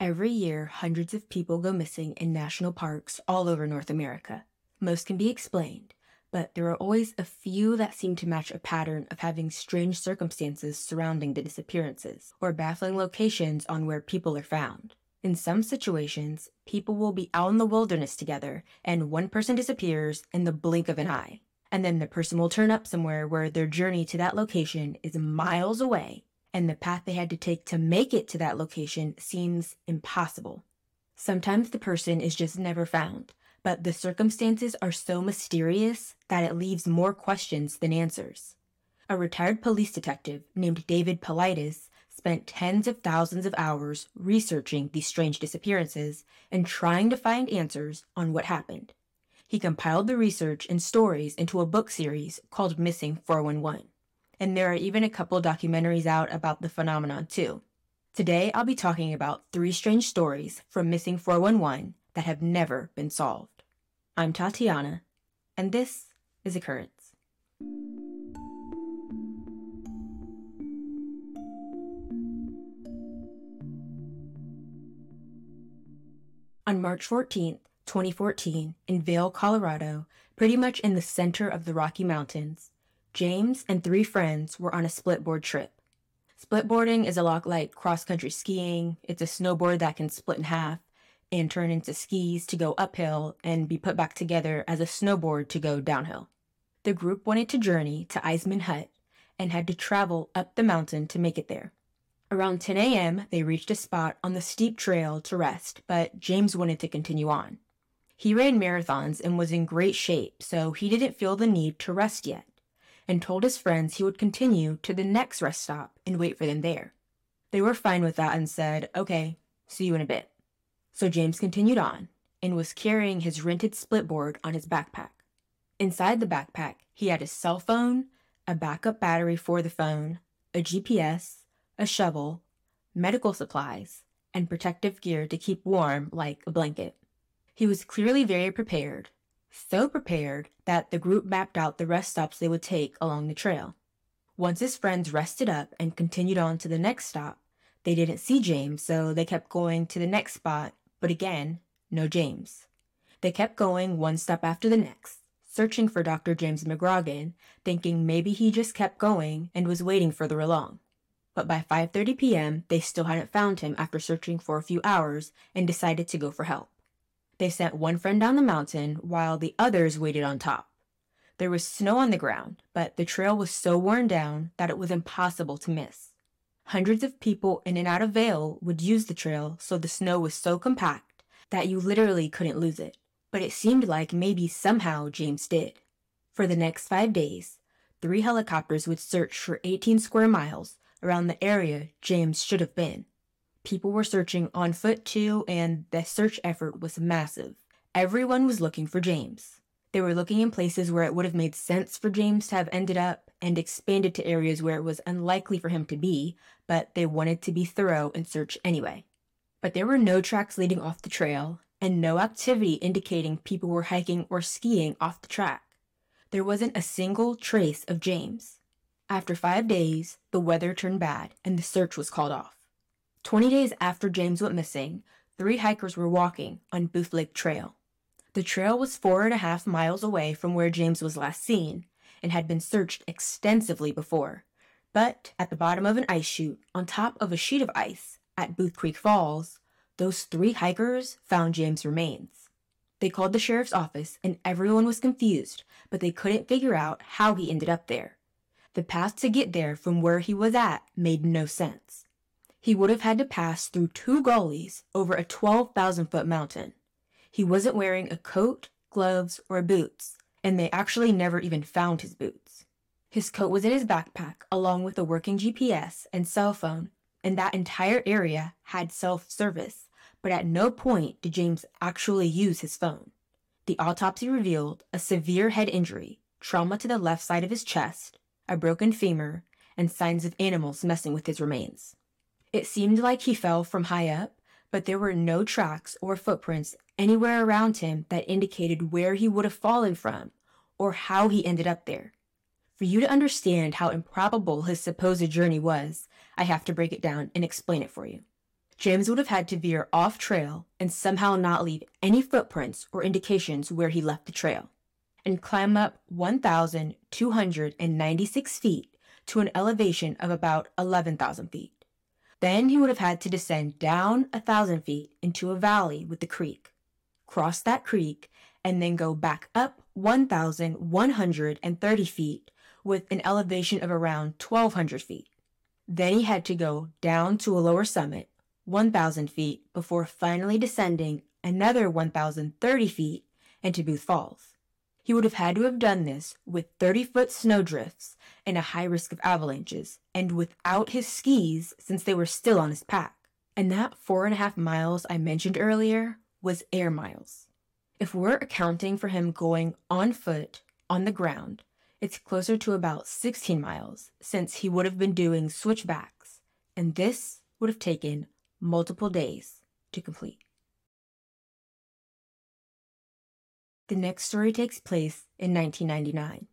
Every year, hundreds of people go missing in national parks all over North America. Most can be explained, but there are always a few that seem to match a pattern of having strange circumstances surrounding the disappearances, or baffling locations on where people are found. In some situations, people will be out in the wilderness together and one person disappears in the blink of an eye. And then the person will turn up somewhere where their journey to that location is miles away and the path they had to take to make it to that location seems impossible. Sometimes the person is just never found, but the circumstances are so mysterious that it leaves more questions than answers. A retired police detective named David Paulides spent tens of thousands of hours researching these strange disappearances and trying to find answers on what happened. He compiled the research and stories into a book series called Missing 411 and there are even a couple documentaries out about the phenomenon too. Today, I'll be talking about three strange stories from Missing 411 that have never been solved. I'm Tatiana, and this is Occurrence. On March 14th, 2014, in Vail, Colorado, pretty much in the center of the Rocky Mountains, James and three friends were on a splitboard trip. Splitboarding is a lot like cross country skiing. It's a snowboard that can split in half and turn into skis to go uphill and be put back together as a snowboard to go downhill. The group wanted to journey to Eiseman Hut and had to travel up the mountain to make it there. Around 10 a.m., they reached a spot on the steep trail to rest, but James wanted to continue on. He ran marathons and was in great shape, so he didn't feel the need to rest yet and told his friends he would continue to the next rest stop and wait for them there. They were fine with that and said, okay, see you in a bit. So James continued on and was carrying his rented splitboard on his backpack. Inside the backpack, he had his cell phone, a backup battery for the phone, a GPS, a shovel, medical supplies, and protective gear to keep warm like a blanket. He was clearly very prepared so prepared that the group mapped out the rest stops they would take along the trail. Once his friends rested up and continued on to the next stop, they didn't see James, so they kept going to the next spot, but again, no James. They kept going one stop after the next, searching for Dr. James McGrogan, thinking maybe he just kept going and was waiting further along. But by 5:30 p.m., they still hadn't found him after searching for a few hours and decided to go for help. They sent one friend down the mountain while the others waited on top. There was snow on the ground, but the trail was so worn down that it was impossible to miss. Hundreds of people in and out of Vail would use the trail, so the snow was so compact that you literally couldn't lose it. But it seemed like maybe somehow James did. For the next five days, three helicopters would search for 18 square miles around the area James should have been. People were searching on foot too, and the search effort was massive. Everyone was looking for James. They were looking in places where it would have made sense for James to have ended up and expanded to areas where it was unlikely for him to be, but they wanted to be thorough and search anyway. But there were no tracks leading off the trail, and no activity indicating people were hiking or skiing off the track. There wasn't a single trace of James. After five days, the weather turned bad and the search was called off. 20 days after James went missing, three hikers were walking on Booth Lake Trail. The trail was four and a half miles away from where James was last seen and had been searched extensively before. But at the bottom of an ice chute, on top of a sheet of ice at Booth Creek Falls, those three hikers found James' remains. They called the sheriff's office and everyone was confused, but they couldn't figure out how he ended up there. The path to get there from where he was at made no sense he would have had to pass through two gullies over a 12,000 foot mountain. He wasn't wearing a coat, gloves, or boots, and they actually never even found his boots. His coat was in his backpack, along with a working GPS and cell phone, and that entire area had self service, but at no point did James actually use his phone. The autopsy revealed a severe head injury, trauma to the left side of his chest, a broken femur, and signs of animals messing with his remains. It seemed like he fell from high up, but there were no tracks or footprints anywhere around him that indicated where he would have fallen from or how he ended up there. For you to understand how improbable his supposed journey was, I have to break it down and explain it for you. James would have had to veer off trail and somehow not leave any footprints or indications where he left the trail, and climb up 1,296 feet to an elevation of about 11,000 feet. Then he would have had to descend down a thousand feet into a valley with the creek, cross that creek, and then go back up 1,130 feet with an elevation of around 1,200 feet. Then he had to go down to a lower summit, 1,000 feet, before finally descending another 1,030 feet into Booth Falls. He would have had to have done this with 30 foot snowdrifts and a high risk of avalanches, and without his skis since they were still on his pack. And that four and a half miles I mentioned earlier was air miles. If we're accounting for him going on foot on the ground, it's closer to about 16 miles since he would have been doing switchbacks, and this would have taken multiple days to complete. The next story takes place in 1999.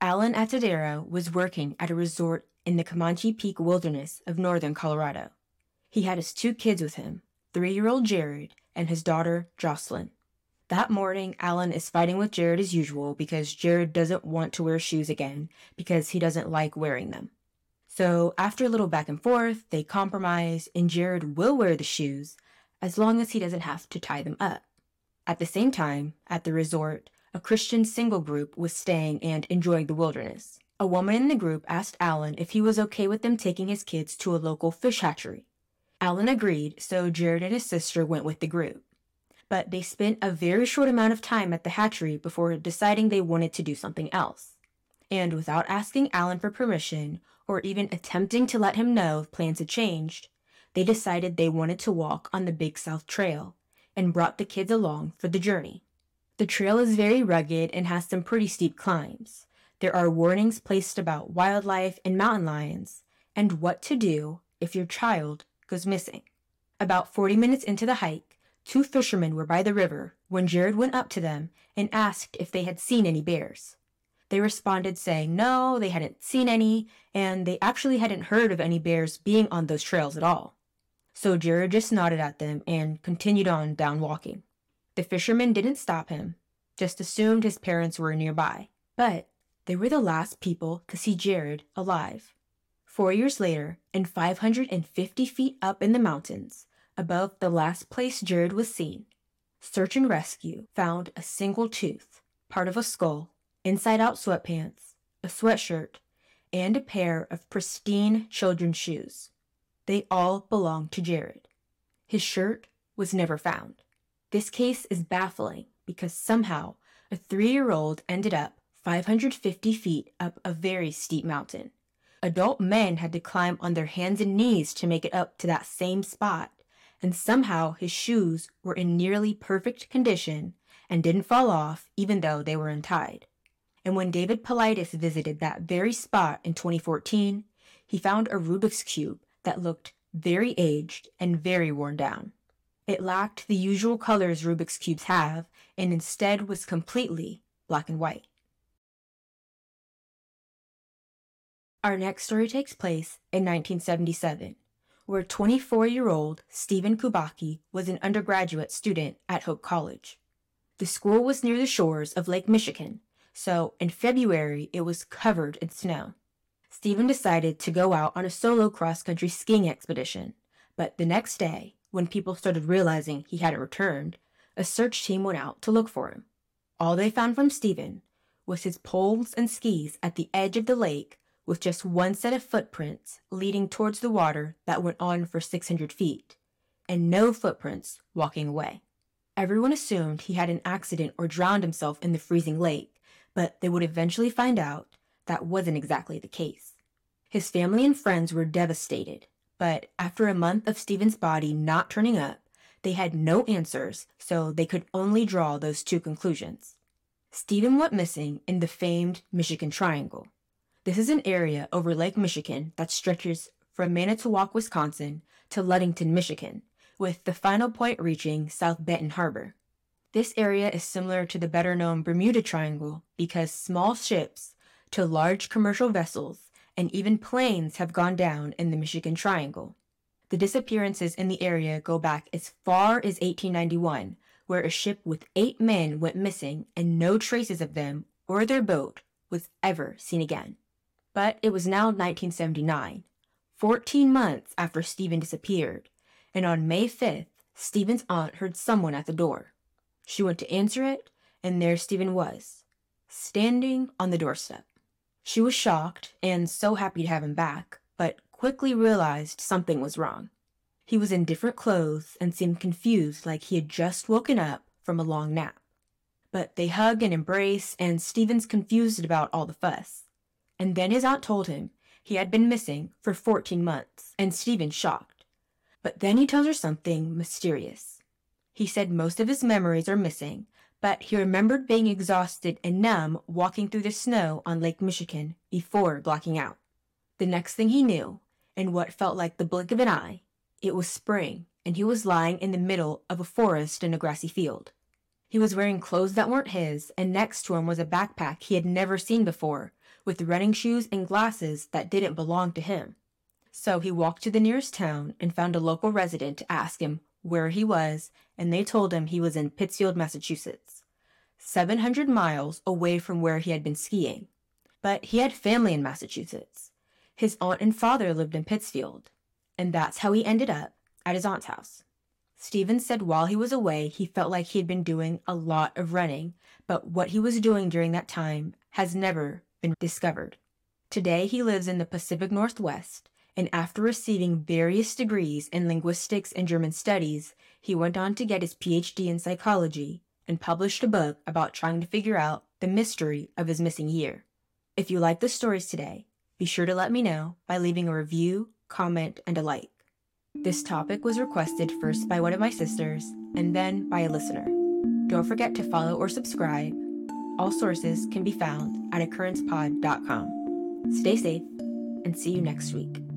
Alan Atadero was working at a resort in the Comanche Peak wilderness of northern Colorado. He had his two kids with him, three year old Jared and his daughter Jocelyn. That morning, Alan is fighting with Jared as usual because Jared doesn't want to wear shoes again because he doesn't like wearing them. So, after a little back and forth, they compromise and Jared will wear the shoes as long as he doesn't have to tie them up. At the same time, at the resort, a Christian single group was staying and enjoying the wilderness. A woman in the group asked Alan if he was okay with them taking his kids to a local fish hatchery. Alan agreed, so Jared and his sister went with the group. But they spent a very short amount of time at the hatchery before deciding they wanted to do something else. And without asking Alan for permission, or even attempting to let him know if plans had changed, they decided they wanted to walk on the Big South Trail, and brought the kids along for the journey. The trail is very rugged and has some pretty steep climbs. There are warnings placed about wildlife and mountain lions, and what to do if your child goes missing. About 40 minutes into the hike, two fishermen were by the river when Jared went up to them and asked if they had seen any bears. They responded saying no, they hadn't seen any, and they actually hadn't heard of any bears being on those trails at all. So Jared just nodded at them and continued on down walking. The fisherman didn't stop him, just assumed his parents were nearby. But they were the last people to see Jared alive. Four years later, and 550 feet up in the mountains, above the last place Jared was seen, search and rescue found a single tooth, part of a skull, inside out sweatpants, a sweatshirt, and a pair of pristine children's shoes. They all belonged to Jared. His shirt was never found. This case is baffling because somehow a three year old ended up 550 feet up a very steep mountain. Adult men had to climb on their hands and knees to make it up to that same spot, and somehow his shoes were in nearly perfect condition and didn't fall off even though they were untied. And when David Paulides visited that very spot in 2014, he found a Rubik's Cube that looked very aged and very worn down. It lacked the usual colors Rubik's Cubes have and instead was completely black and white. Our next story takes place in 1977, where 24 year old Stephen Kubacki was an undergraduate student at Hope College. The school was near the shores of Lake Michigan, so in February it was covered in snow. Stephen decided to go out on a solo cross country skiing expedition, but the next day, when people started realizing he hadn't returned, a search team went out to look for him. All they found from Stephen was his poles and skis at the edge of the lake with just one set of footprints leading towards the water that went on for 600 feet, and no footprints walking away. Everyone assumed he had an accident or drowned himself in the freezing lake, but they would eventually find out that wasn't exactly the case. His family and friends were devastated, but after a month of Stephen's body not turning up, they had no answers, so they could only draw those two conclusions. Stephen went missing in the famed Michigan Triangle. This is an area over Lake Michigan that stretches from Manitowoc, Wisconsin to Ludington, Michigan, with the final point reaching South Benton Harbor. This area is similar to the better known Bermuda Triangle because small ships to large commercial vessels, and even planes have gone down in the Michigan Triangle. The disappearances in the area go back as far as 1891, where a ship with eight men went missing and no traces of them or their boat was ever seen again. But it was now 1979, 14 months after Stephen disappeared, and on May 5th, Stephen's aunt heard someone at the door. She went to answer it, and there Stephen was, standing on the doorstep. She was shocked and so happy to have him back, but quickly realized something was wrong. He was in different clothes and seemed confused like he had just woken up from a long nap. But they hug and embrace, and Stephen's confused about all the fuss. And then his aunt told him he had been missing for 14 months, and Stephen shocked. But then he tells her something mysterious. He said most of his memories are missing, but he remembered being exhausted and numb walking through the snow on Lake Michigan before blacking out. The next thing he knew, in what felt like the blink of an eye, it was spring, and he was lying in the middle of a forest in a grassy field. He was wearing clothes that weren't his, and next to him was a backpack he had never seen before, with running shoes and glasses that didn't belong to him. So he walked to the nearest town and found a local resident to ask him where he was, and they told him he was in Pittsfield, Massachusetts, 700 miles away from where he had been skiing. But he had family in Massachusetts. His aunt and father lived in Pittsfield, and that's how he ended up at his aunt's house. Stephen said while he was away, he felt like he had been doing a lot of running, but what he was doing during that time has never been discovered. Today, he lives in the Pacific Northwest, and after receiving various degrees in linguistics and German studies, he went on to get his PhD in psychology and published a book about trying to figure out the mystery of his missing year. If you like the stories today, be sure to let me know by leaving a review, comment, and a like. This topic was requested first by one of my sisters and then by a listener. Don't forget to follow or subscribe. All sources can be found at occurrencepod.com. Stay safe and see you next week.